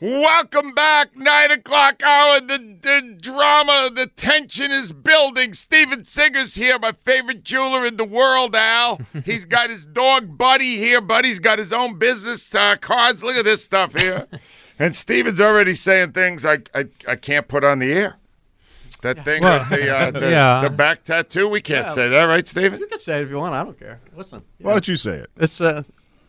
Welcome back, nine o'clock hour. The, the drama, the tension is building. Steven Singer's here, my favorite jeweler in the world, Al. He's got his dog Buddy here. Buddy's got his own business uh, cards. Look at this stuff here. and Steven's already saying things I, I, I can't put on the air. That thing, Well, the, uh, the, yeah. the back tattoo, we can't Yeah. say that, right, Steven? You can say it if you want. I don't care. Listen, Why know, don't you say it? it's uh,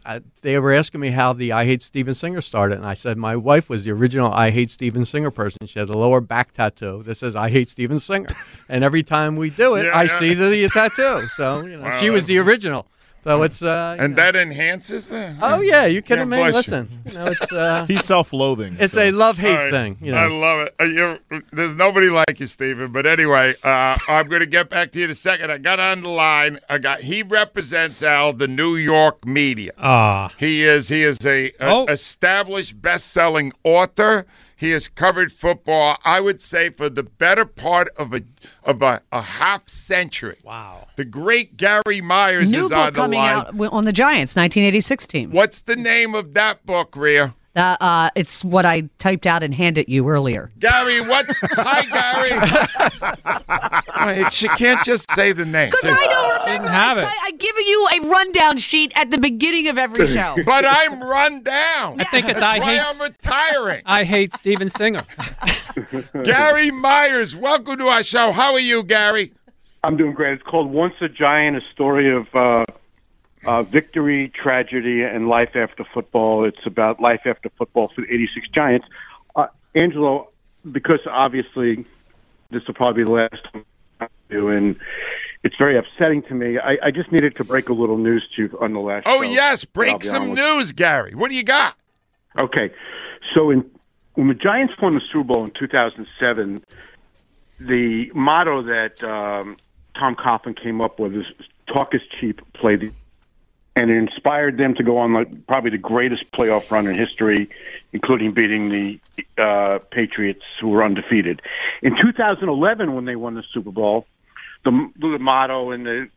I, they were asking me how the I Hate Steven Singer started, and I said my wife was the original I Hate Steven Singer person. She had a lower back tattoo that says I Hate Steven Singer, and every time we do it, Yeah, I yeah. see the, the tattoo. So you know, Wow, she was the original. So it's uh, And know. that enhances the. Oh yeah, you kidding Yeah, me? Listen, you know, it's uh, He's self-loathing. it's so- a love hate All right. thing. You I love it. Uh, you're, there's nobody like you, Steven. But anyway, uh, I'm going to get back to you in a second. I got on the line. I got. He represents Al, the New York media. Ah, He is. He is a, a Oh. established best-selling author. He has covered football. I would say for the better part of a of a, a half century. wow. The great Gary Myers New is on book the coming line. out on the Giants, 1986 team. What's the name of that book, Rhea? Uh, uh, it's what I typed out and handed you earlier. Gary, what? Hi, Gary. Wait, she can't just say the name. Because I don't remember. Didn't have I, it. tell- I give you a rundown sheet at the beginning of every show. But I'm run down. I think it's That's I why hate. I'm retiring. I hate Steven Singer. Gary Myers, welcome to our show. How are you, Gary? I'm doing great. It's called Once a Giant, a story of uh, uh, victory, tragedy, and life after football. It's about life after football for the 86 Giants. Uh, Angelo, because obviously this will probably be the last time I do, and it's very upsetting to me. I, I just needed to break a little news to you on the last Oh, show. yes. Break some news, Gary. What do you got? Okay, so in, when the Giants won the Super Bowl in 2007, the motto that um, Tom Coughlin came up with is "Talk is cheap, play the," and it inspired them to go on probably the greatest playoff run in history, including beating the uh, Patriots, who were undefeated. In 2011, when they won the Super Bowl, the, the motto and the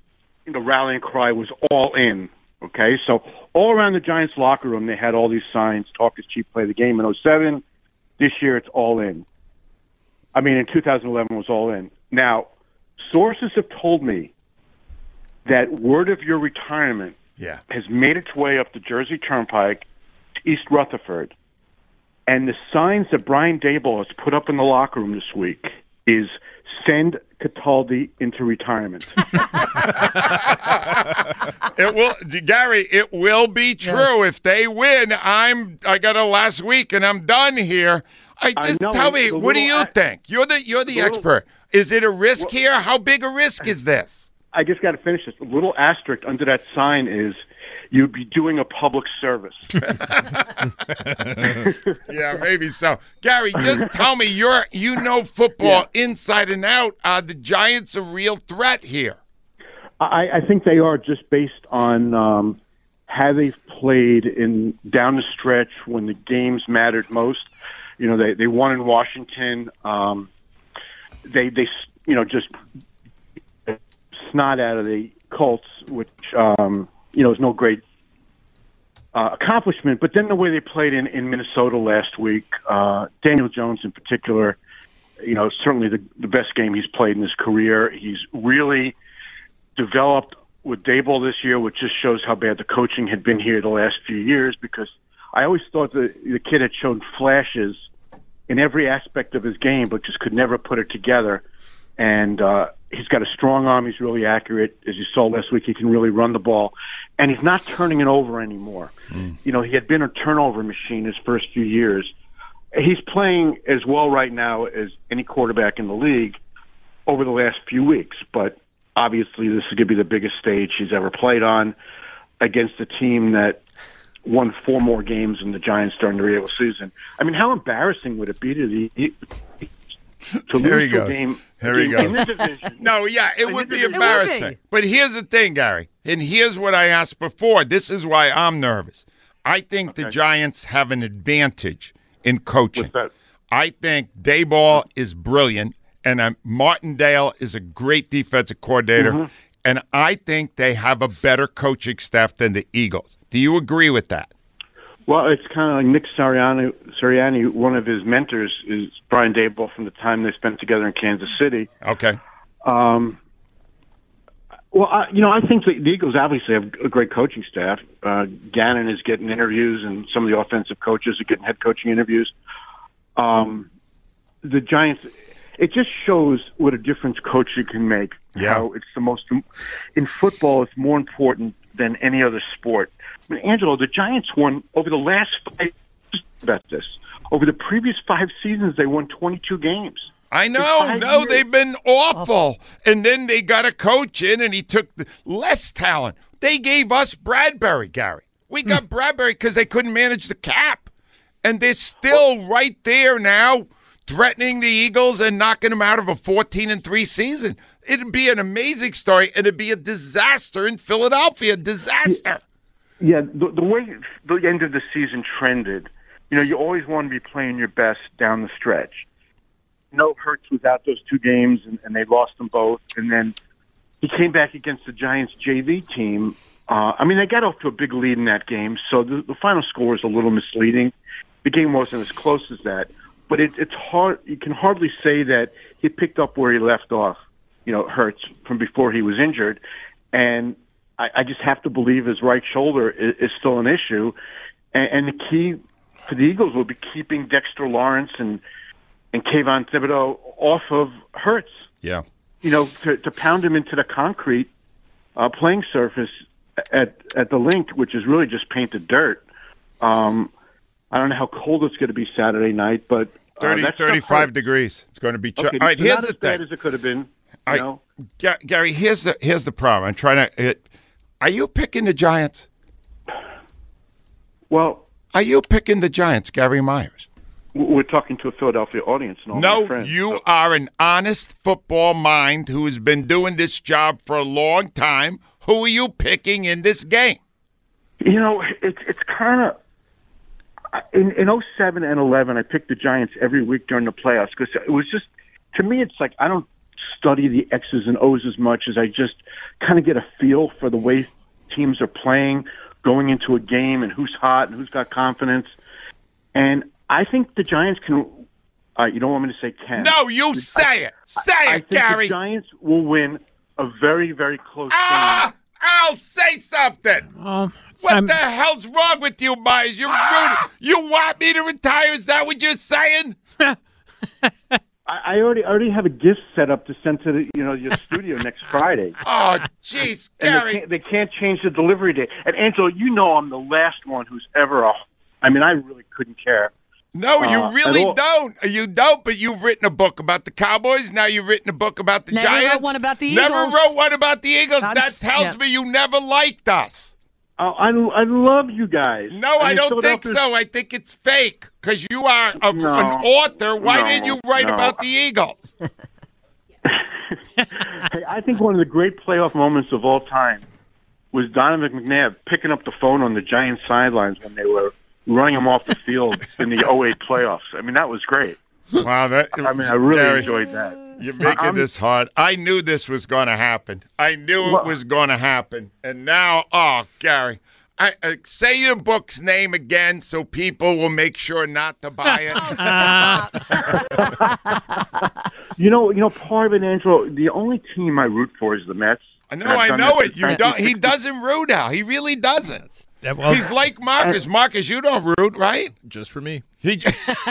the rallying cry was "All in." Okay, so all around the Giants locker room, they had all these signs: "Talk is cheap, play the game." In 07, this year it's all in. I mean, in 2011 was all in. Now, sources have told me that word of your retirement Yeah. has made its way up the Jersey Turnpike to East Rutherford, and the signs that Brian Daboll has put up in the locker room this week is "Send Cataldi into retirement." It will, Gary. It will be true if they win. I'm. I got a last week, and I'm done here. I I just know, tell me, the what do you little a- think? You're the you're the, the little- expert. Is it a risk here? How big a risk is this? I just got to finish this. A little asterisk under that sign is you'd be doing a public service. Yeah, maybe so. Gary, just tell me, you're you know football inside and out. Are the Giants a real threat here? I, I think they are just based on um, how they've played in down the stretch when the games mattered most. You know, they they won in Washington. Um, they they you know just snot out of the Colts, which um, you know is no great uh, accomplishment. But then the way they played in in Minnesota last week, uh, Daniel Jones in particular, you know, certainly the the best game he's played in his career. He's really developed with Daboll this year, which just shows how bad the coaching had been here the last few years. Because I always thought the the kid had shown flashes in every aspect of his game, but just could never put it together. And uh, he's got a strong arm. He's really accurate. As you saw last week, he can really run the ball, and he's not turning it over anymore. Hmm. You know, he had been a turnover machine his first few years. He's playing as well right now as any quarterback in the league over the last few weeks, but obviously this is going to be the biggest stage he's ever played on against a team that won four more games than the Giants during the regular season. I mean, how embarrassing would it be to the to Here lose he goes. game Here he in goes. the division? No, yeah, it would be it be. embarrassing. But here's the thing, Gary, and here's what I asked before. This is why I'm nervous. I think the Giants have an advantage in coaching. What's that? I think Daboll is brilliant, and uh, Martindale is a great defensive coordinator, Mm-hmm. and I think they have a better coaching staff than the Eagles. Do you agree with that? Well, it's kind of like Nick Sirianni. Sirianni, one of his mentors is Brian Daboll from the time they spent together in Kansas City. Okay. Um, well, I, you know, I think the, the Eagles obviously have a great coaching staff. Uh, Gannon is getting interviews, and some of the offensive coaches are getting head coaching interviews. Um, the Giants, it just shows what a difference coaching can make. Yeah. How it's the most in football. It's more important than any other sport. I mean, Angelo, the Giants won over the last five. About this. Over the previous five seasons, they won 22 games. I know. No, years. they've been awful. And then they got a coach in, and he took the less talent. They gave us Bradbury, Gary. We got hmm. Bradbury because they couldn't manage the cap, and they're still right there now, threatening the Eagles and knocking them out of a fourteen and three season. It'd be an amazing story, and it'd be a disaster in Philadelphia. Disaster. Yeah, the, the way the end of the season trended, you know, you always want to be playing your best down the stretch. No Hurts was out those two games, and, and they lost them both. And then he came back against the Giants JV team. Uh, I mean, they got off to a big lead in that game, so the, the final score was a little misleading. The game wasn't as close as that, but it, it's hard. You can hardly say that he picked up where he left off. You know, Hurts from before he was injured, and I, I just have to believe his right shoulder is, is still an issue. And, and the key for the Eagles will be keeping Dexter Lawrence and and Kayvon Thibodeaux off of Hurts. Yeah. You know, to, to pound him into the concrete uh, playing surface at at the Linc, which is really just painted dirt. Um, I don't know how cold it's going to be Saturday night, but uh, 30, that 35 hurt. degrees. It's going to be. Ch- Okay, All right, here's not the as bad thing. as it could have been. You right, know, Ga- Gary, here's the here's the problem. I'm trying to. It, are you picking the Giants? well, Are you picking the Giants, Gary Myers? we're talking to a Philadelphia audience and all my No, you so- are an honest football mind who has been doing this job for a long time. Who are you picking in this game? You know, it's it's kind of in in 07 and 11 I picked the Giants every week during the playoffs because it was just to me it's like I don't study the X's and O's as much as I just kind of get a feel for the way teams are playing going into a game and who's hot and who's got confidence. And I think the Giants can uh, you don't want me to say can. No, you say it. Say I it, think Gary. the Giants will win a very very close Ah, Al, say something. Um, What I'm- the hell's wrong with you, Myers? You rude. You want me to retire? Is that what you're saying? game. I, I already I already have a gift set up to send to the, you know your studio next Friday. Oh, jeez, and they Gary. can't, they can't change the delivery date. And Angelo, you know I'm the last one who's ever a. I mean, I really couldn't care. No, you Uh, really don't. You don't. But you've written a book about the Cowboys. Now you've written a book about the Giants. Never wrote one about the Eagles. Never wrote one about the Eagles. That's- that tells yeah. me you never liked us. Uh, I I love you guys. No, I, mean, don't think so. I think it's fake because you are a, No. an author. Why No. didn't you write No. about the Eagles? Hey, I think one of the great playoff moments of all time was Donovan McNabb picking up the phone on the Giants sidelines when they were running him off the field in the 08 playoffs. I mean, that was great. Wow, that. I mean, I really Gary, enjoyed that. You're making I'm- this hard. I knew this was going to happen. I knew it Well- was going to happen. And now, oh, Gary, I, uh, say your book's name again so people will make sure not to buy it. You know, you know, part of it, Angelo. The only team I root for is the Mets. I know, I've I done know it. You don't. He doesn't root out. He really doesn't. That- well, He's like Marcus. Marcus, you don't root, right? Just for me. He. j- That's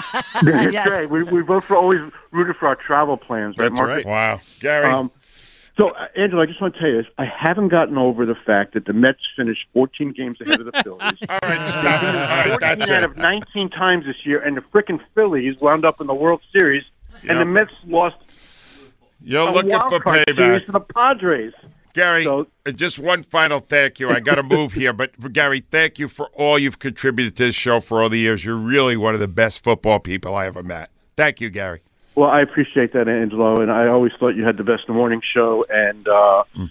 Yes. right. We we both always rooted for our travel plans, right, That's Mark? right. wow, Gary. Um, so, uh, Angela, I just want to tell you this. I haven't gotten over the fact that the Mets finished 14 games ahead of the Phillies. all right, stop. All right, 14 that's out it. of 19 times this year, and the frickin' Phillies wound up in the World Series, and Yep. the Mets lost You're a looking wild for card payback. series to the Padres. Gary, So- uh, just one final thank you. I got to move here, but Gary, thank you for all you've contributed to this show for all the years. You're really one of the best football people I ever met. Thank you, Gary. Well, I appreciate that, Angelo, and I always thought you had the best morning show, and uh, Mm.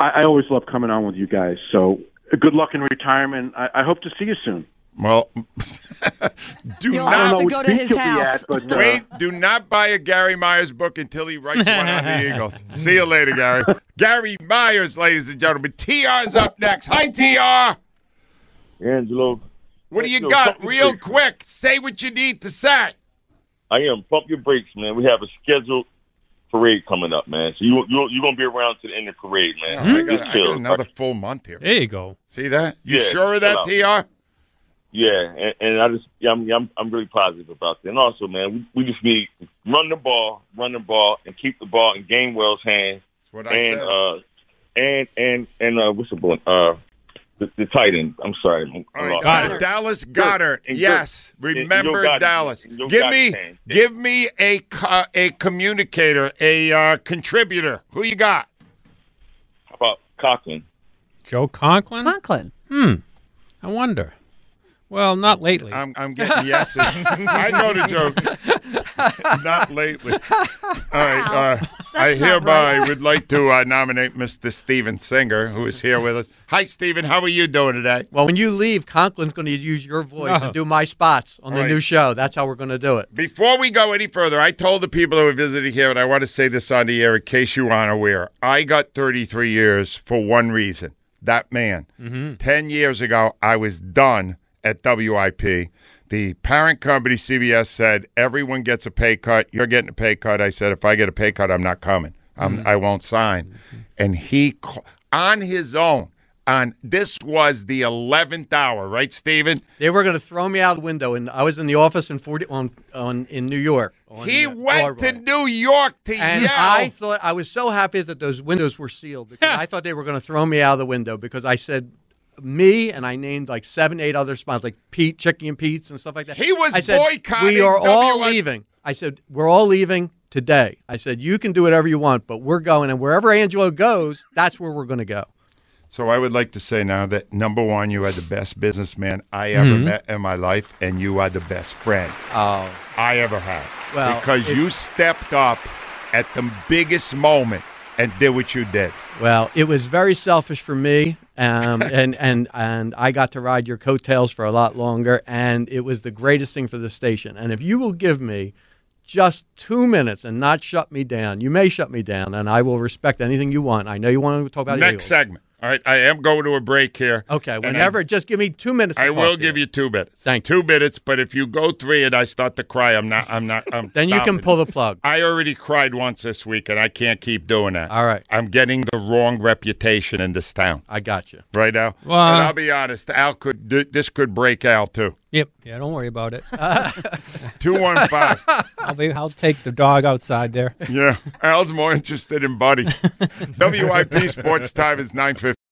I, I always love coming on with you guys. So, good luck in retirement. I, I hope to see you soon. Well, do You'll not have to go to his house. at, but, uh, wait. Do not buy a Gary Myers book until he writes one on the Eagles. See you later, Gary. Gary Myers, ladies and gentlemen. TR's up next. Hi, TR. Angelo, What do you Yo, got? Real brakes. quick. Say what you need to say. I am. Pump your brakes, man. We have a scheduled parade coming up, man. So you you you're gonna be around to the end of the parade, man. I, got, I got another full month here. There you go. See that? You Yeah, sure of that, chill out. Tr? Yeah, and, and I just yeah, I'm, I'm I'm really positive about that. And also, man, we, we just need run the ball, run the ball, and keep the ball in Gainwell's hands. That's what I and said. uh, and and and uh, what's the boy? Uh, the, the tight end. I'm sorry, I'm, I'm right. Goedert. Dallas Goedert. And Yes, good. Remember Yo Gotti. Dallas. Yo Give me, fan. give me a co- a communicator, a uh, contributor. Who you got? How about Conklin? Joe Conklin? Conklin. Hmm. I wonder. Well, not lately. I'm I'm getting yeses. I know the joke. not lately. All right. Uh, I hereby right. would like to uh, nominate Mr. Steven Singer, who is here with us. Hi, Steven. How are you doing today? Well, when you leave, Conklin's going to use your voice No. and do my spots on the Right. new show. That's how we're going to do it. Before we go any further, I told the people who are visiting here, and I want to say this on the air in case you aren't aware. I got 33 years for one reason. That man. 10 years ago, I was done at WIP. The parent company, CBS, said everyone gets a pay cut. You're getting a pay cut. I said, if I get a pay cut, I'm not coming. I'm, I won't sign. And he, on his own, on this was the 11th hour, right, Steven? They were going to throw me out the window, and I was in the office in 40 on, on in New York. He uh, went to New York to And yell. I thought I was so happy that those windows were sealed because I thought they were going to throw me out of the window because I said me and I named like seven, eight other spots like Pete, Chicken and Pete's and stuff like that. He was I said, boycotting We are all leaving. I said we're all leaving today. I said you can do whatever you want, but we're going, and wherever Angelo goes, that's where we're going to go. So I would like to say now that number one, you are the best businessman I ever mm-hmm. met in my life, and you are the best friend Oh, I ever had. Well, because it- you stepped up at the biggest moment and did what you did. Well, it was very selfish for me, um, and and and I got to ride your coattails for a lot longer, and it was the greatest thing for the station. And if you will give me just two minutes and not shut me down, you may shut me down, and I will respect anything you want. I know you want to talk about Next Eagles. segment. All right, I am going to a break here. Okay, And I- whenever, just give me two minutes. to I talk will to give you two minutes. Thank two minutes, but if you go three and I start to cry, I'm not. I'm not. I'm Then you can pull the plug. I already cried once this week, and I can't keep doing that. All right. I'm getting the wrong reputation in this town. I got you. Right now, Well- and I'll be honest. Al could this could break Al too. Yep. Yeah, don't worry about it. 215. I'll, be, I'll take the dog outside there. Yeah. Al's more interested in Buddy. WIP Sports Time is 950.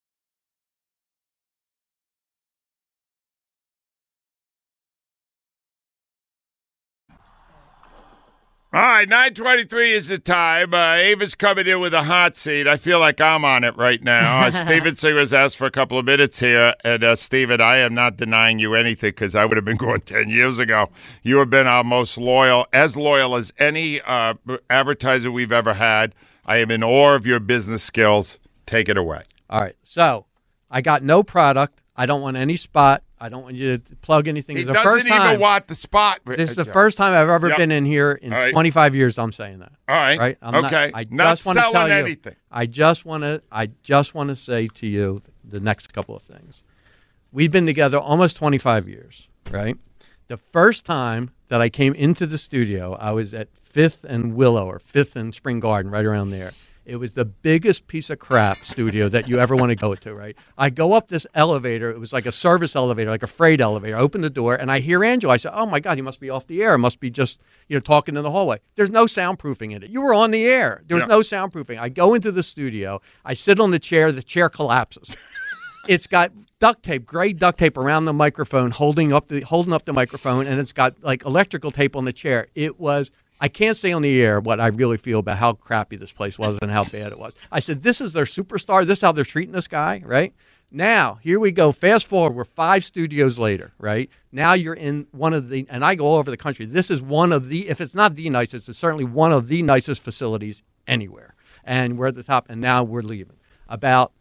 All right, nine twenty-three is the time. Uh, Ava's coming in with a hot seat. I feel like I'm on it right now. Uh, Steven Singer's asked for a couple of minutes here, and uh, Steven, I am not denying you anything because I would have been going ten years ago. You have been our most loyal, as loyal as any uh, advertiser we've ever had. I am in awe of your business skills. Take it away. All right. So I got no product. I don't want any spot. I don't want you to plug anything. He the doesn't first even time. want the spot. This is the Joe. first time I've ever Yep. been in here in right. 25 years. I'm saying that. All right. Right? I'm okay. Not, I Not just want to selling tell you. anything. I just want to. I just want to say to you the next couple of things. We've been together almost 25 years. Right. The first time that I came into the studio, I was at Fifth and Willow or Fifth and Spring Garden, right around there. It was the biggest piece of crap studio that you ever want to go to, right? I go up this elevator. It was like a service elevator, like a freight elevator. I open the door and I hear Angelo. I said, "Oh my God, he must be off the air. Must be just you know talking in the hallway." There's no soundproofing in it. You were on the air. There was Yeah. no soundproofing. I go into the studio. I sit on the chair. The chair collapses. it's got duct tape, gray duct tape around the microphone, holding up the holding up the microphone, and it's got like electrical tape on the chair. It was. I can't say on the air what I really feel about how crappy this place was and how bad it was. I said, "This is their superstar. This is how they're treating this guy, right?" Now, here we go. Fast forward, we're five studios later, right? Now you're in one of the, and I go all over the country. This is one of the, if it's not the nicest, it's certainly one of the nicest facilities anywhere. And we're at the top, and now we're leaving. About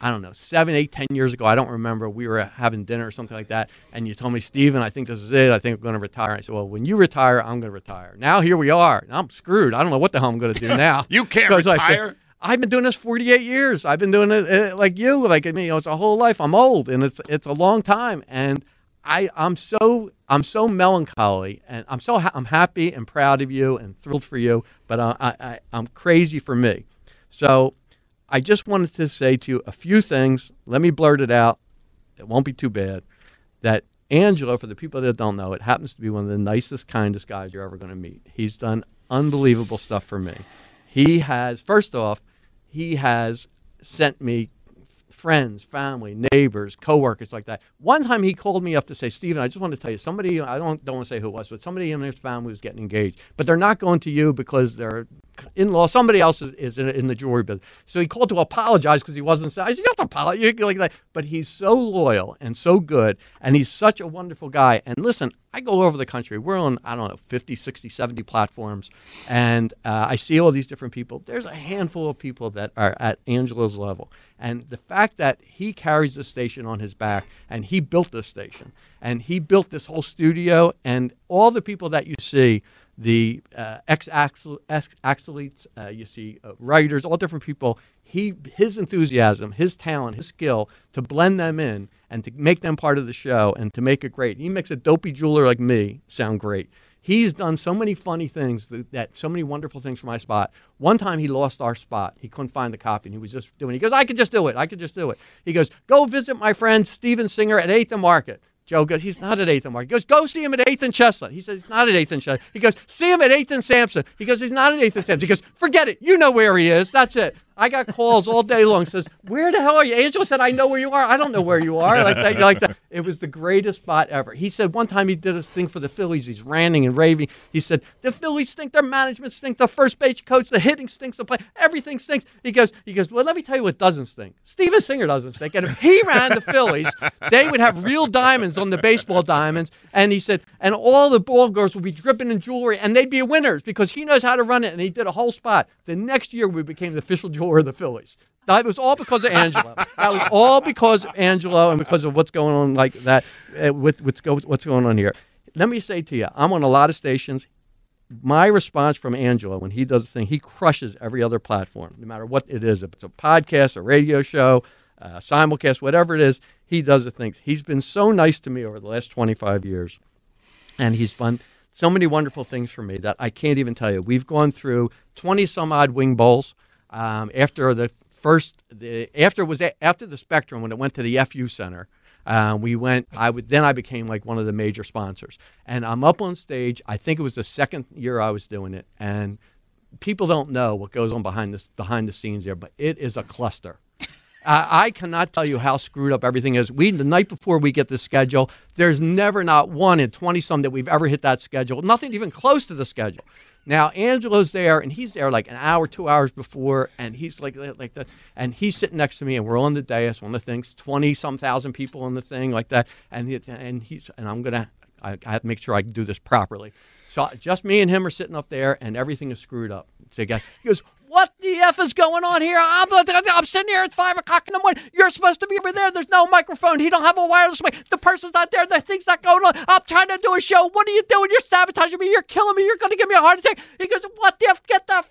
I don't know, seven, eight, ten years ago, I don't remember, we were having dinner or something like that, and you told me, Steven, I think this is it. I think I'm going to retire. I said, well, when you retire, I'm going to retire. Now here we are. I'm screwed. I don't know what the hell I'm going to do now. You can't retire. I've been doing this 48 years. I've been doing it uh, like you, like I mean, you know, it's a whole life. I'm old, and it's it's a long time, and I I'm so I'm so melancholy, and I'm so ha- I'm happy and proud of you and thrilled for you, but uh, I, I I'm crazy for me. So I just wanted to say to you a few things. Let me blurt it out. It won't be too bad. That Angelo, for the people that don't know, it happens to be one of the nicest, kindest guys you're ever going to meet. He's done unbelievable stuff for me. He has, first off, he has sent me friends, family, neighbors, coworkers like that. One time he called me up to say, Steven, I just want to tell you, somebody, I don't, don't want to say who it was, but somebody in his family was getting engaged. But they're not going to you because they're in law. Somebody else is, is in, in the jewelry business. So he called to apologize because he wasn't saying, you have to apologize. Like that. But he's so loyal and so good. And he's such a wonderful guy. And listen, I go over the country. We're on, I don't know, 50, 60, 70 platforms. And uh, I see all these different people. There's a handful of people that are at Angelo's level. And the fact that he carries the station on his back and he built this station and he built this whole studio and all the people that you see the uh, ex athletes, uh, you see uh, writers, all different people. He, his enthusiasm, his talent, his skill to blend them in and to make them part of the show and to make it great. He makes a dopey jeweler like me sound great. He's done so many funny things that, that, so many wonderful things for my spot. One time he lost our spot. He couldn't find the copy and he was just doing. He goes, I could just do it. I could just do it. He goes, go visit my friend Steven Singer at Eighth and Market. Joe goes, he's not at 8th and Mark. He goes, go see him at 8th and Chestnut. He says, he's not at 8th and Chestnut. He goes, see him at 8th and Sampson. He goes, he's not at 8th and Sampson. He goes, forget it. You know where he is. That's it. I got calls all day long. Says, "Where the hell are you?" Angela said, "I know where you are. I don't know where you are." Like that, like that. It was the greatest spot ever. He said one time he did a thing for the Phillies. He's ranting and raving. He said, "The Phillies stink. Their management stinks. The first base coach, the hitting stinks. The play, everything stinks." He goes, "He goes. Well, let me tell you what doesn't stink. Steven Singer doesn't stink. And if he ran the Phillies, they would have real diamonds on the baseball diamonds." And he said, "And all the ball girls would be dripping in jewelry, and they'd be winners because he knows how to run it." And he did a whole spot. The next year, we became the official jeweler of the Phillies. That was all because of Angelo. that was all because of Angelo and because of what's going on like that uh, with, what's going on here. Let me say to you, I'm on a lot of stations. My response from Angelo when he does the thing, he crushes every other platform, no matter what it is. If it's a podcast, a radio show, simulcast, whatever it is, he does the things. He's been so nice to me over the last 25 years, and he's done so many wonderful things for me that I can't even tell you. We've gone through 20 some odd wing bowls. Um, after the first the after was after the Spectrum when it went to the FU Center. Uh, we went. I would then I became like one of the major sponsors, and I'm up on stage. I think it was the second year I was doing it, and people don't know what goes on behind this behind the scenes there, but it is a cluster. I cannot tell you how screwed up everything is. We the night before we get the schedule, there's never not one in twenty some that we've ever hit that schedule. Nothing even close to the schedule. Now Angelo's there, and he's there like an hour, two hours before, and he's like like that, and he's sitting next to me, and we're on the dais, on the things, twenty some thousand people on the thing like that, and he, and he's and I'm gonna, I, I have to make sure I do this properly. So just me and him are sitting up there, and everything is screwed up. So he goes, what the F is going on here? I'm, I'm sitting here at 5 o'clock in the morning. You're supposed to be over there. There's no microphone. He don't have a wireless mic. The person's not there. The thing's not going on. I'm trying to do a show. What are you doing? You're sabotaging me. You're killing me. You're going to give me a heart attack. He goes, what the F? Get the,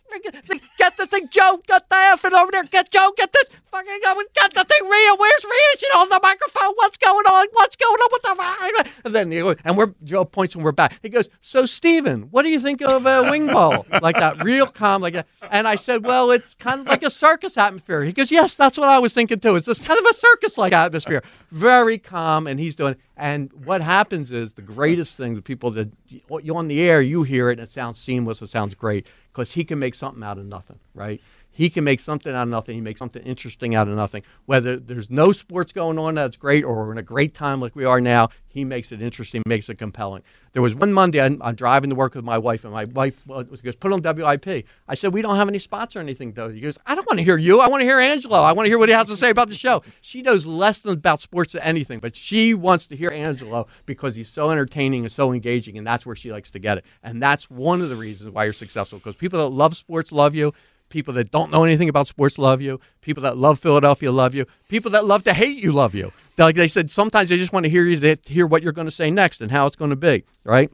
get the thing. Joe, get the F over there. Get Joe, get this. Fucking go. Get the thing. Rhea, where's Rhea? She's on the microphone. What's going on? What's going on? What the? And then he goes, and we're, Joe points and we're back. He goes, so Steven, what do you think of a uh, wing bowl like that, real calm, like that. And I said, well, it's kind of like a circus atmosphere. He goes, Yes, that's what I was thinking too. It's this kind of a circus like atmosphere. Very calm, and he's doing And what happens is the greatest thing, the people that you're on the air, you hear it, and it sounds seamless, it sounds great, because he can make something out of nothing, right? He can make something out of nothing. He makes something interesting out of nothing. Whether there's no sports going on that's great or we're in a great time like we are now, he makes it interesting, makes it compelling. There was one Monday I'm, I'm driving to work with my wife, and my wife uh, goes, "Put on WIP." I said, "We don't have any spots or anything, though." He goes, "I don't want to hear you. I want to hear Angelo. I want to hear what he has to say about the show." She knows less than about sports than anything, but she wants to hear Angelo because he's so entertaining and so engaging, and that's where she likes to get it. And that's one of the reasons why you're successful because people that love sports love you. People that don't know anything about sports love you. People that love Philadelphia love you. People that love to hate you love you. Like they said, sometimes they just want to hear you to hear what you're going to say next and how it's going to be, right?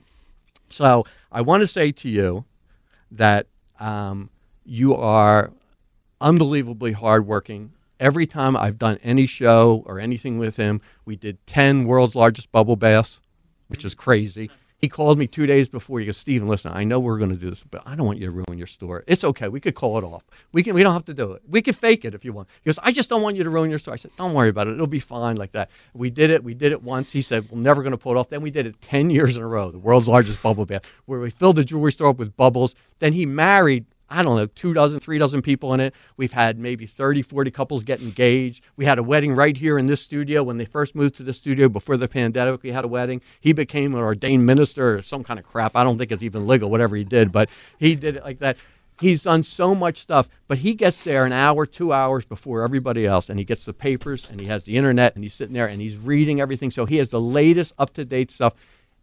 So I want to say to you that um, you are unbelievably hardworking. every time I've done any show or anything with him, we did 10 world's largest bubble baths, which is crazy. He called me two days before. He goes, Steven, listen, I know we're going to do this, but I don't want you to ruin your store. It's okay. We could call it off. We can. We don't have to do it. We could fake it if you want. He goes, I just don't want you to ruin your store. I said, don't worry about it. It'll be fine like that. We did it. We did it once. He said, we're never going to pull it off. Then we did it 10 years in a row, the world's largest bubble bath, where we filled the jewelry store up with bubbles. Then he married I don't know, two dozen, three dozen people in it. We've had maybe 30, 40 couples get engaged. We had a wedding right here in this studio. When they first moved to the studio before the pandemic, we had a wedding. He became an ordained minister or some kind of crap. I don't think it's even legal, whatever he did, but he did it like that. He's done so much stuff, but he gets there an hour, two hours before everybody else, and he gets the papers and he has the internet and he's sitting there and he's reading everything. So he has the latest up to date stuff.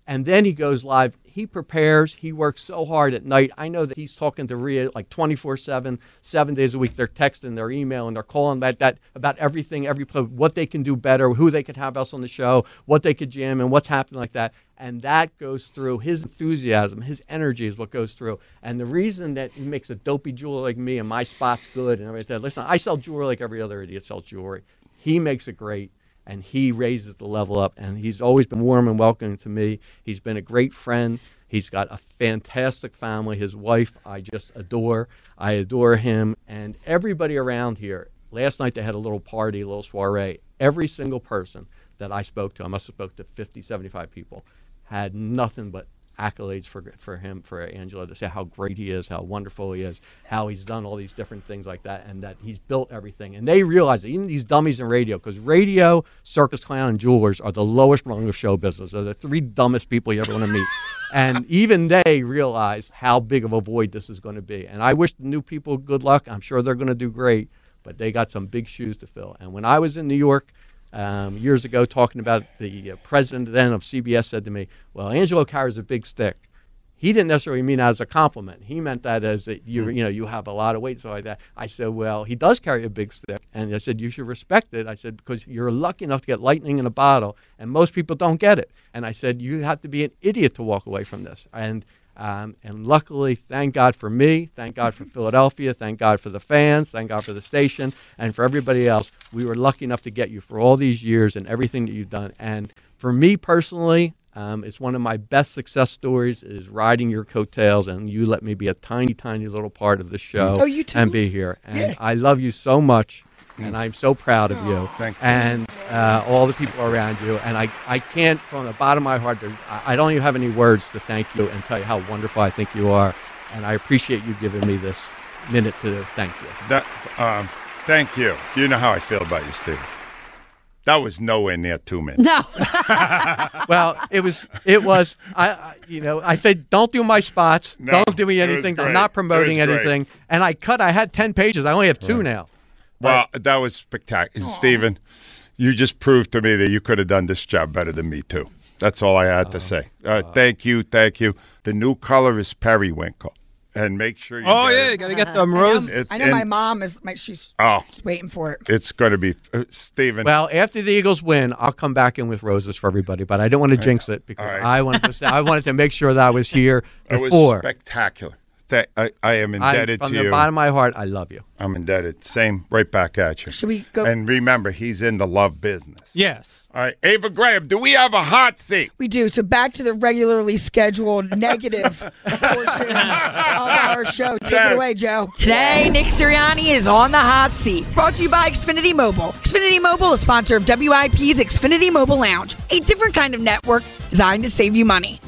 And then he goes live he prepares. He works so hard at night. I know that he's talking to Rhea like 24 7, seven days a week. They're texting, they're emailing, they're calling about that, about everything, every what they can do better, who they could have else on the show, what they could jam, and what's happening like that. And that goes through his enthusiasm, his energy is what goes through. And the reason that he makes a dopey jeweler like me and my spot's good and everything. Listen, I sell jewelry like every other idiot sells jewelry. He makes it great and he raises the level up. And he's always been warm and welcoming to me. He's been a great friend. He's got a fantastic family. His wife, I just adore. I adore him. And everybody around here, last night they had a little party, a little soiree. Every single person that I spoke to, I must have spoke to 50, 75 people, had nothing but accolades for for him for Angelo to say how great he is, how wonderful he is, how he's done all these different things like that, and that he's built everything. And they realize that even these dummies in radio, because radio, circus clown, and jewelers are the lowest rung of show business. They're the three dumbest people you ever want to meet. and even they realize how big of a void this is going to be. And I wish the new people good luck. I'm sure they're going to do great, but they got some big shoes to fill. And when I was in New York um, years ago talking about the uh, president then of CBS said to me, "Well, Angelo carries a big stick." He didn't necessarily mean that as a compliment. He meant that as that you you know you have a lot of weight, so like that. I said, "Well, he does carry a big stick," and I said, "You should respect it." I said because you're lucky enough to get lightning in a bottle, and most people don't get it. And I said, "You have to be an idiot to walk away from this." And um, and luckily, thank God for me, thank God for Philadelphia, thank God for the fans, thank God for the station, and for everybody else. We were lucky enough to get you for all these years and everything that you've done. And for me personally, um, it's one of my best success stories is riding your coattails, and you let me be a tiny, tiny little part of the show Oh, you too? and be here. And I love you so much, and I'm so proud of you. Thank you. And uh, all the people around you. And I, I can't, from the bottom of my heart, to, I I don't even have any words to thank you and tell you how wonderful I think you are. And I appreciate you giving me this minute to thank you. That, um, thank you. You know how I feel about you, Steve. That was nowhere near two minutes. No. Well, it was, it was, I, I you know, I said, don't do my spots, No, don't do me it was anything. great. I'm not promoting was great. anything. And I cut. I had ten pages. I only have two now. Well, that was spectacular. Steven, you just proved to me that you could have done this job better than me, too. That's all I had to say. Uh, thank you, thank you. The new color is periwinkle. And make sure you Oh get yeah, it. you gotta get them I know, roses. I know my mom is. My, she's, Oh. she's waiting for it. It's going to be uh, Steven. Well, after the Eagles win, I'll come back in with roses for everybody. But I don't want to jinx it because All right. I wanted to I wanted to make sure that I was here before. it was spectacular. Th- I, I am I, indebted from to the you. bottom of my heart, I love you. I'm indebted. Same, right back at you. Should we go? And remember, he's in the love business. Yes. All right, Ava Graham, do we have a hot seat? We do. So back to the regularly scheduled negative portion of our show. Take Yes. it away, Joe. Today, Nick Sirianni is on the hot seat. Brought to you by Xfinity Mobile. Xfinity Mobile is sponsor of WIP's Xfinity Mobile Lounge, a different kind of network designed to save you money.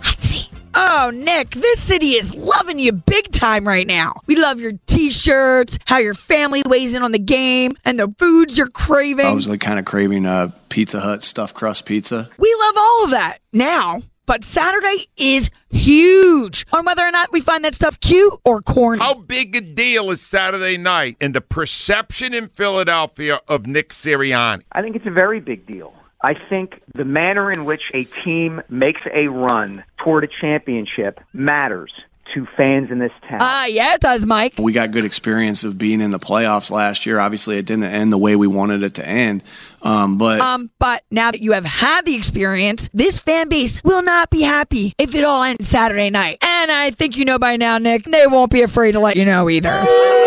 Hot seat. Oh, Nick, this city is loving you big time right now. We love your t-shirts, how your family weighs in on the game, and the foods you're craving. I was like kind of craving a Pizza Hut stuffed crust pizza. We love all of that now. But Saturday is huge on whether or not we find that stuff cute or corny. How big a deal is Saturday night in the perception in Philadelphia of Nick Sirianni? I think it's a very big deal. I think the manner in which a team makes a run toward a championship matters to fans in this town. Ah, yeah, it does, Mike. We got good experience of being in the playoffs last year. Obviously, it didn't end the way we wanted it to end. Um, but Um, but now that you have had the experience, this fan base will not be happy if it all ends Saturday night. And I think you know by now, Nick, they won't be afraid to let you know either.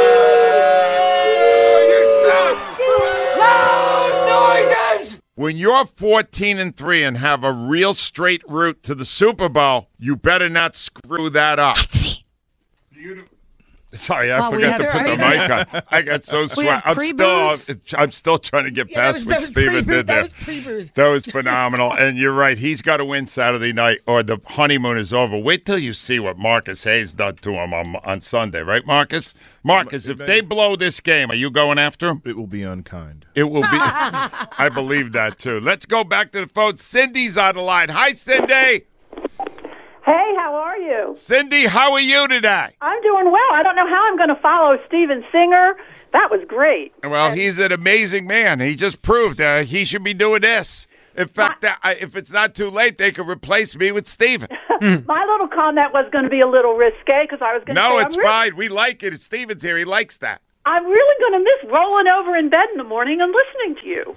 When you're 14 and 3 and have a real straight route to the Super Bowl, you better not screw that up. Sorry, I Well, forgot to put the mic on. I got so We sweat. I'm still. I'm still trying to get Yeah, past what that was Steven pre-booze. did That there. was pre-booze. That was phenomenal. and you're right. He's got to win Saturday night or the honeymoon is over. Wait till you see what Marcus Hayes done to him on, on Sunday, right, Marcus? Marcus, if they blow this game, are you going after him? It will be unkind. It will be. I believe that too. Let's go back to the phone. Cindy's on the line. Hi, Cindy. Hey, how are you? Cindy, how are you today? I'm doing well. I don't know how I'm going to follow Steven Singer. That was great. Well, he's an amazing man. He just proved uh, he should be doing this. In fact, that, I, if it's not too late, they could replace me with Steven. My little comment was going to be a little risque because I was going to No, say it's really, fine. We like it. Steven's here. He likes that. I'm really going to miss rolling over in bed in the morning and listening to you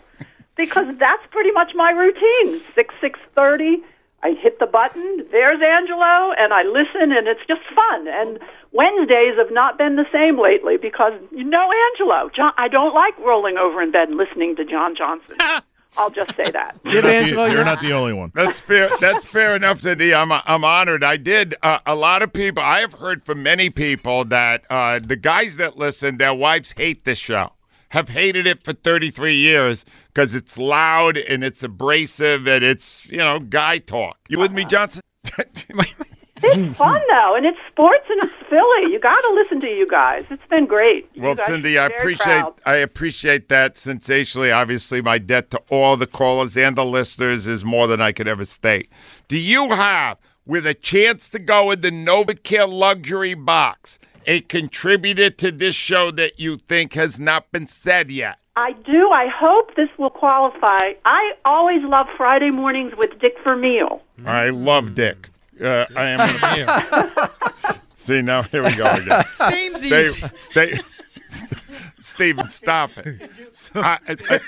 because that's pretty much my routine. Six six thirty. I hit the button. There's Angelo, and I listen, and it's just fun. And Wednesdays have not been the same lately because you know Angelo. John, I don't like rolling over in bed and listening to John Johnson. I'll just say that. Give Angelo You're your- not the only one. That's fair. That's fair enough, Cindy. I'm I'm honored. I did. Uh, a lot of people. I have heard from many people that uh, the guys that listen, their wives hate this show. Have hated it for 33 years because it's loud and it's abrasive and it's you know guy talk. You with me, uh-uh. Johnson? It's fun though, and it's sports and it's Philly. You got to listen to you guys. It's been great. You Well, Cindy, I appreciate proud. I appreciate that sensationally. Obviously, my debt to all the callers and the listeners is more than I could ever state. Do you have, with a chance to go in the NovaCare luxury box, a contributor to this show that you think has not been said yet? I do. I hope this will qualify. I always love Friday mornings with Dick Vermeil. I love Dick. Uh, I am. See now, here we go again. Samesies. Stay, stay, Steven, stop it. I- I-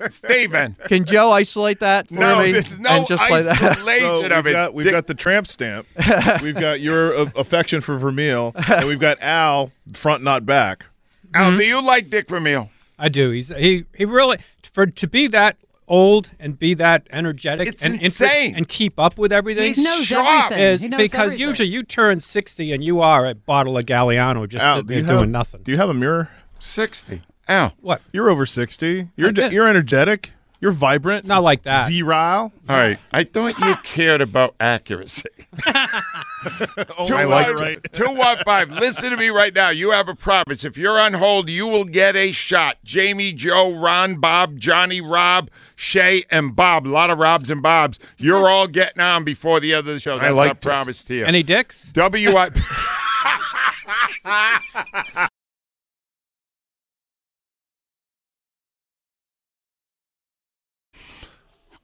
I- Steven. Can Joe isolate that for No, me there's no and just play that? isolation So we've of it. got, we've Dick- got the tramp stamp. we've got your uh, affection for Vermeil, and we've got Al front not back. Al, do you like Dick Vermeil? I do. He's he he really for to be that old and be that energetic It's and insane. and keep up with everything. He knows Sharp. everything. Is He knows because everything. usually you turn sixty and you are a bottle of Galliano just Al, sitting do there you doing have, nothing. Do you have a mirror? 60. Al. What? You're over sixty. You're I you're energetic. You're vibrant. Not like that. Virile. All right. I thought you cared about accuracy. Oh, I like it right. 215. Listen to me right now. You have a promise. If you're on hold, you will get a shot. Jamie, Joe, Ron, Bob, Johnny, Rob, Shay, and Bob. A lot of Robs and Bobs. You're all getting on before the other show. That's like our promise to you. Any dicks? WI.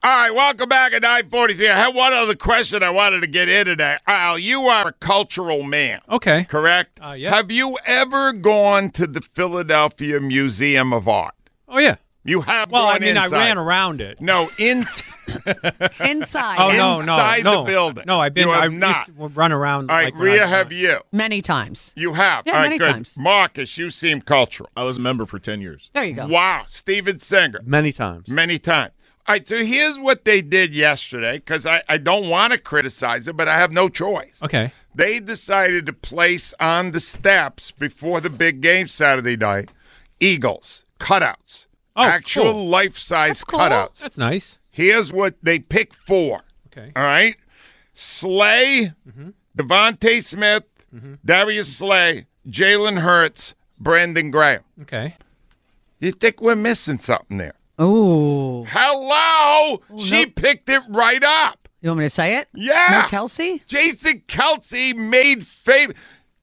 All right, welcome back at 943. I had one other question I wanted to get in today. Al, you are a cultural man, Okay. correct? Uh, yeah. Have you ever gone to the Philadelphia Museum of Art? Oh yeah. You have Well, I mean, inside. I ran around it. No, in, Inside. Oh no, no, Inside no, the building. No, I've been. You have I not. used to run around. all right, like Rhea, I- have you? Many times. You have. Yeah, all right, many good. times. Marcus, you seem cultural. I was a member for ten years. There you go. Wow, Steven Singer. Many times. Many times. All right, so here's what they did yesterday because I, I don't want to criticize it, but I have no choice. Okay. They decided to place on the steps before the big game Saturday night Eagles, cutouts, Oh, actual cool. life size cool. cutouts. That's nice. Here's what they picked four. Okay. All right. Slay, Mm-hmm. DeVonta Smith, Darius Slay, Jalen Hurts, Brandon Graham. Okay. You think we're missing something there? Oh. Hello! she picked it right up. You want me to say it? Yeah. No Kelce? Jason Kelce made famous.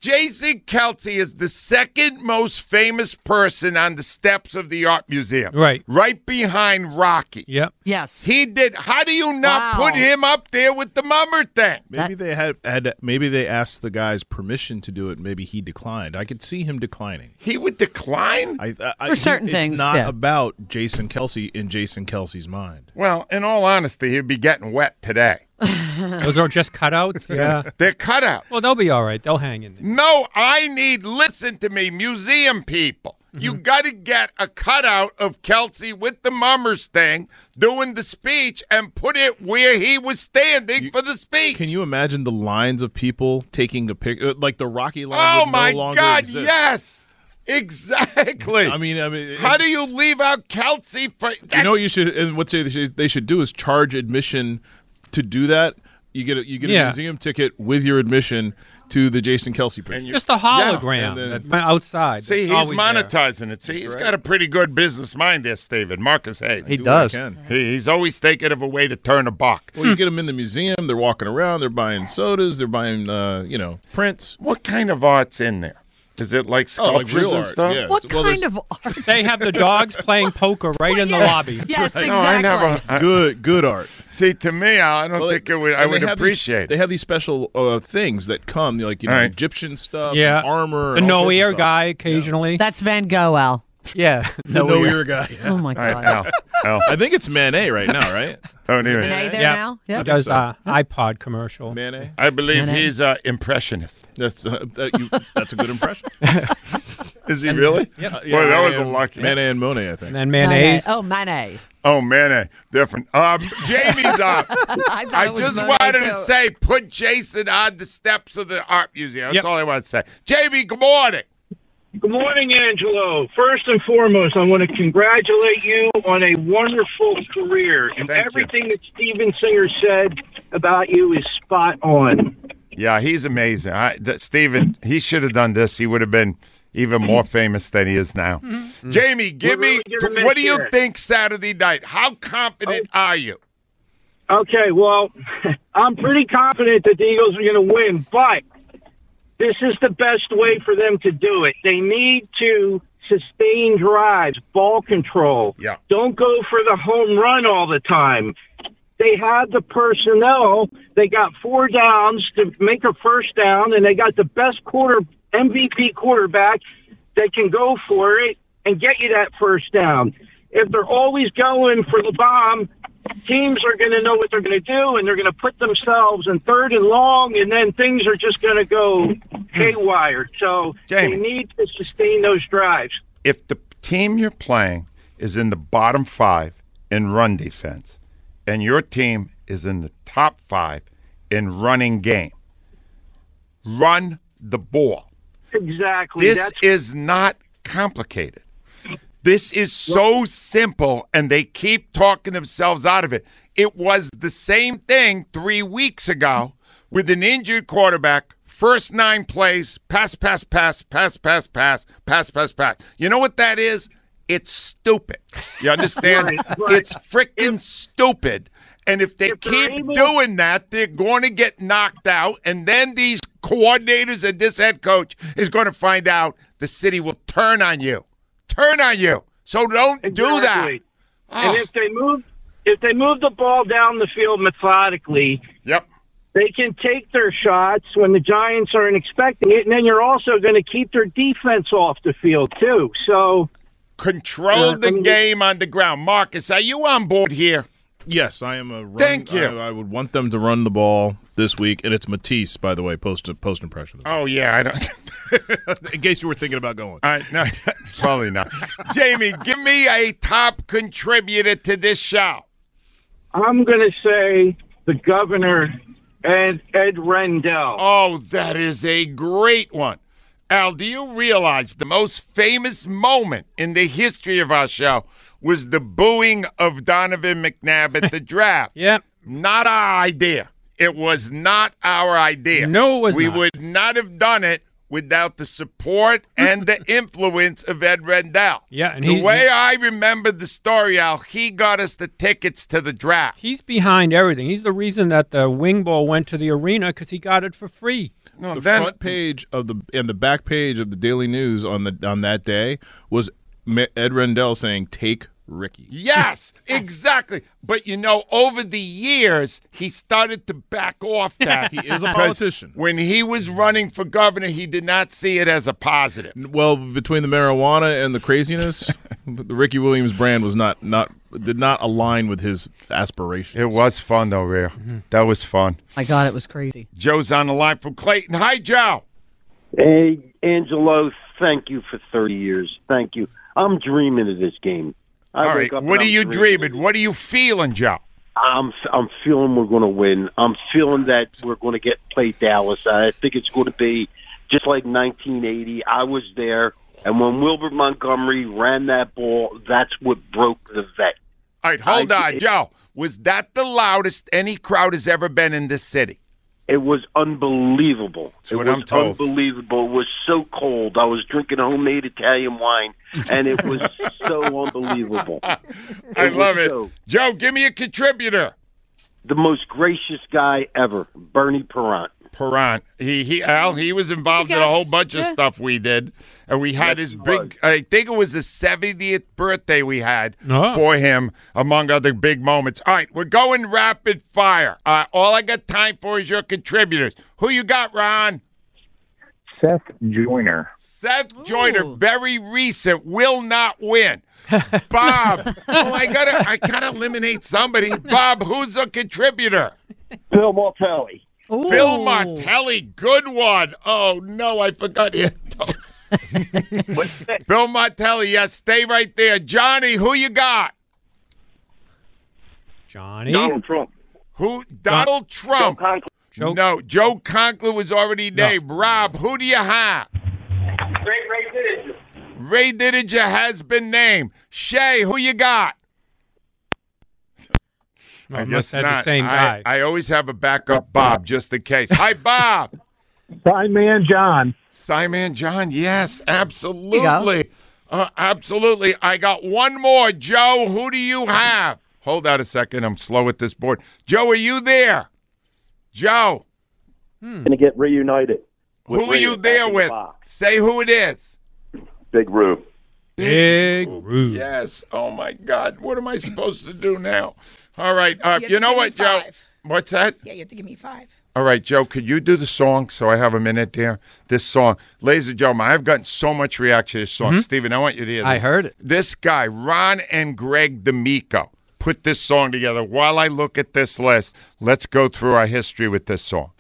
Jason Kelce is the second most famous person on the steps of the art museum. Right. Right behind Rocky. Yep. Yes. He did. How do you not Wow. put him up there with the mummer thing? Maybe they had, had maybe they asked the guy's permission to do it. Maybe he declined. I could see him declining. He would decline? I, I, I- For certain it's things, not yeah. about Jason Kelce in Jason Kelce's mind. Well, in all honesty, he'd be getting wet today. Those are just cutouts. Yeah. They're cutouts. Well, they'll be all right. They'll hang in there. No, I need, listen to me, museum people. You got to get a cutout of Kelce with the mummers thing, doing the speech, and put it where he was standing for the speech. Can you imagine the lines of people taking a pic, uh, like the Rocky line? Oh would my no longer God! exist. Yes, exactly. I mean, I mean, how do you leave out Kelce for? you know what you should and what they should, they should do is charge admission to do that. You get a, you get a Yeah. museum ticket with your admission to the Jason Kelce picture. Just a hologram And then- outside. See, he's always there. monetizing it. See, he's got a pretty good business mind there, Steven. Marcus Hayes. He Do what I does. can. He, he's always thinking of a way to turn a buck. Well, you get them in the museum. They're walking around. They're buying sodas. They're buying, uh, you know, prints. What kind of art's in there? Is it like Oh, like sculptures real and art, stuff? yeah. What Well, kind of art? They have the dogs playing poker right in the lobby. Yes, right. No, I exactly. never. I- Good, good art. see, to me, I don't Well, think it would. I would they have these- appreciate They have these special uh, things that come, like you know, All right. Egyptian stuff, Yeah. and armor, The and all sorts of no-ear guy occasionally. That's Van Gogh, Al. Yeah. The no ear guy. yeah. Oh my All right, God. Al, Al, I think it's Manet right now, right? Don't even. Renee there Yeah. now? He does so. uh, iPod commercial. Manet. I believe Manet. he's uh, impressionist. That's uh, that you, that's a good impression. Is he really? Yep. Uh, Boy, that was a lucky. Manet and Monet, I think. And then mayonnaise. Oh, Manet. Oh man, eh, different. Um, Jamie's up. I, I just wanted too. to say, put Jason on the steps of the art museum. That's Yep. all I want to say. Jamie, good morning. Good morning, Angelo. First and foremost, I want to congratulate you on a wonderful career. And Thank you. everything that Steven Singer said about you is spot on. Yeah, he's amazing. I, th- Steven, he should have done this. He would have been even more famous than he is now. Mm-hmm. Mm-hmm. Jamie, give We're me really what do you you. think Saturday night? How confident oh. are you? Okay, well, I'm pretty confident that the Eagles are going to win, but this is the best way for them to do it. They need to sustain drives, ball control. Yeah. Don't go for the home run all the time. They have the personnel. They got four downs to make a first down, and they got the best quarter MVP quarterback that can go for it and get you that first down. If they're always going for the bomb, teams are going to know what they're going to do, and they're going to put themselves in third and long, and then things are just going to go haywire. So Jamie. they need to sustain those drives. If the team you're playing is in the bottom five in run defense, and your team is in the top five in running game, run the ball. Exactly. This That's is not complicated. This is so simple, and they keep talking themselves out of it. It was the same thing three weeks ago with an injured quarterback. First nine plays, pass, pass, pass, pass, pass, pass, pass, pass, pass. You know what that is? It's stupid. You understand? Right, right. It's freaking stupid. And if they If keep able- doing that, they're going to get knocked out. And then these coordinators and this head coach is going to find out the city will turn on you. Turn on you. So don't do that. Oh, And if they move, if they move the ball down the field methodically, yep. they can take their shots when the Giants aren't expecting it, and then you're also going to keep their defense off the field too. So Control Uh, the I mean- game on the ground. Marcus, are you on board here? Yes, I am a. Run, Thank you. I, I would want them to run the ball this week, and it's Matisse, by the way, post post impression. Oh, yeah. I don't. In case you were thinking about going. I, no, probably not. Jamie, give me a top contributor to this show. I'm going to say the governor Ed Ed Rendell. Oh, that is a great one. Al, do you realize the most famous moment in the history of our show was the booing of Donovan McNabb at the draft? Yep. Not our idea. It was not our idea. No, it was we not. would not have done it without the support and the influence of Ed Rendell. Yeah, and the he- way I remember the story, Al, he got us the tickets to the draft. He's behind everything. He's the reason that the wing bowl went to the arena because he got it for free. No, the then- front page of the and the back page of the Daily News on the on that day was Ed Rendell saying, "Take Ricky." Yes, exactly. But you know, over the years, he started to back off that. He is a politician. When he was running for governor, he did not see it as a positive. Well, between the marijuana and the craziness, the Ricky Williams brand was not not did not align with his aspirations. It was fun, though, Rhea. Mm-hmm. That was fun. My God, it was crazy. Joe's on the line from Clayton. Hi, Joe. Hey, Angelo, thank you for 30 years. Thank you. I'm dreaming of this game. I All right. What are you dreaming. dreaming? What are you feeling, Joe? I'm I'm feeling we're going to win. I'm feeling that we're going to get play Dallas. I think it's going to be just like 1980. I was there, and when Wilbert Montgomery ran that ball, that's what broke the vet. All right, hold I- on, Joe. Was that the loudest any crowd has ever been in this city? It was unbelievable. That's it was unbelievable. It was so cold. I was drinking homemade Italian wine, and it was so unbelievable. I was love it. so- Joe, give me a contributor. the most gracious guy ever, Bernie Parent. Parent. He he Al, he was involved in a whole bunch of Yeah. stuff we did. And we had Yes, his he big I think it was the 70th birthday we had Oh. for him among other big moments. All right, we're going rapid fire. Uh, all I got time for is your contributors. Who you got, Ron? Seth Joyner. Seth Joyner, very recent, will not win. Bob, well, I gotta, I gotta eliminate somebody. Bob, who's a contributor? Phil Martelli. Phil Martelli, good one. Oh no, I forgot him. Phil Martelli, yes, stay right there. Johnny, who you got? Johnny. Donald Trump. Who? Donald Trump. Joe- No, Joe Conklin was already named. Rob, who do you have? Ray Ray Didinger. Ray Didinger has been named. Shay, who you got? I must have the same I- guy. I, always have a backup Bob just in case. Hi, Bob. Simon John. Simon John, yes, absolutely. Uh, absolutely. I got one more. Joe, who do you have? Hold out a second. I'm slow at this board. Joe, are you there? Joe, Going to get reunited. who are you there in the with? Say who it is. Big Rube. Big Rube. Yes. Oh my God. What am I supposed to do now? All right. Uh, You you know what, Joe? What's that? Yeah, you have to give me five. All right, Joe, could you do the song so I have a minute there? This song. Ladies and gentlemen, I've gotten so much reaction to this song. Steven, I want you to hear this. I heard it. This guy, Ron and Greg D'Amico, put this song together. While I look at this list, let's go through our history with this song.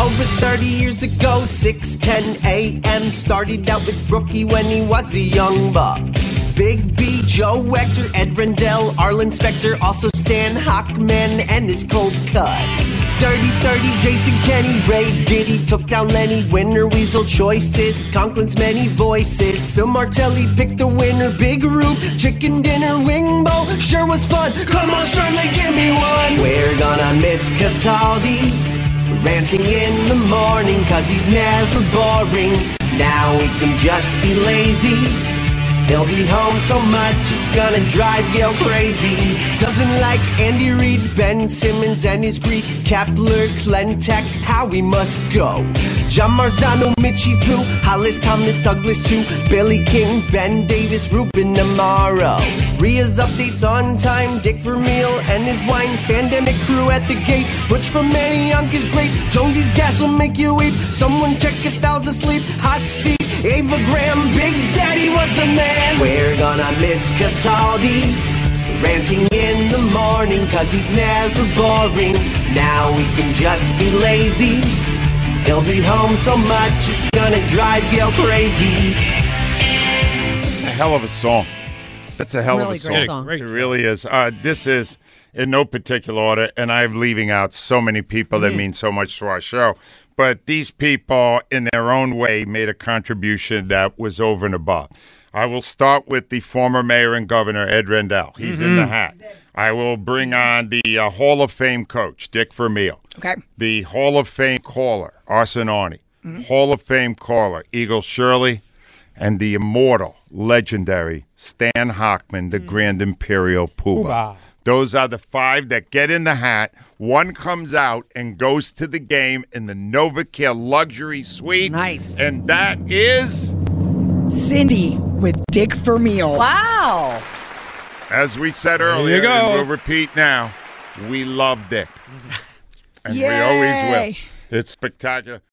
Over 30 years ago, 6:10 a.m. Started out with Brookie when he was a young buck. Big B, Joe Hector, Ed Rendell, Arlen Specter, also Stan Hockman and his cold cut. Dirty 30, Jason Kenny, Ray Diddy took down Lenny. Winner Weasel choices, Conklin's many voices. So Martelli picked the winner. Big Rube, chicken dinner, wing bowl, sure was fun. Come on, Shirley, give me one. We're gonna miss Cataldi. Ranting in the morning cause he's never boring. Now we can just be lazy. He'll be home so much it's gonna drive Gail crazy. Doesn't like Andy Reid, Ben Simmons and his Greek, Kepler, Clentech, how we must go. John Marzano, Mitchie Pooh, Hollis Thomas, Douglas too, Billy King, Ben Davis, Ruben Amaro. Rhea's updates on time, Dick Vermeil and his wine, Fandemic crew at the gate. Butch from Manayunk is great, Jonesy's gas will make you weep. Someone check if Val's asleep, hot seat. Ava Graham, Big Daddy was the man. We're gonna miss Cataldi. Ranting in the morning cause he's never boring. Now we can just be lazy. He'll be home so much it's gonna drive Gail crazy. A hell of a song. That's a hell Really of a great song. song. It really is. Uh, this is in no particular order, and I'm leaving out so many people that Mm. mean so much to our show. But these people, in their own way, made a contribution that was over and above. I will start with the former mayor and governor, Ed Rendell. He's in the Mhm. hat. I will bring on the uh, Hall of Fame coach, Dick Vermeil. Okay. The Hall of Fame caller, Arson Arnie. Hall of Fame caller, Eagle Shirley. And the immortal, legendary Stan Hockman, the Grand Imperial Poobah. Poobah. Those are the five that get in the hat. One comes out and goes to the game in the NovaCare luxury suite. Nice. And that is, Cindy with Dick Vermeil. Wow. as we said you earlier, go. and we'll repeat now, we love Dick. And we always will. It's spectacular.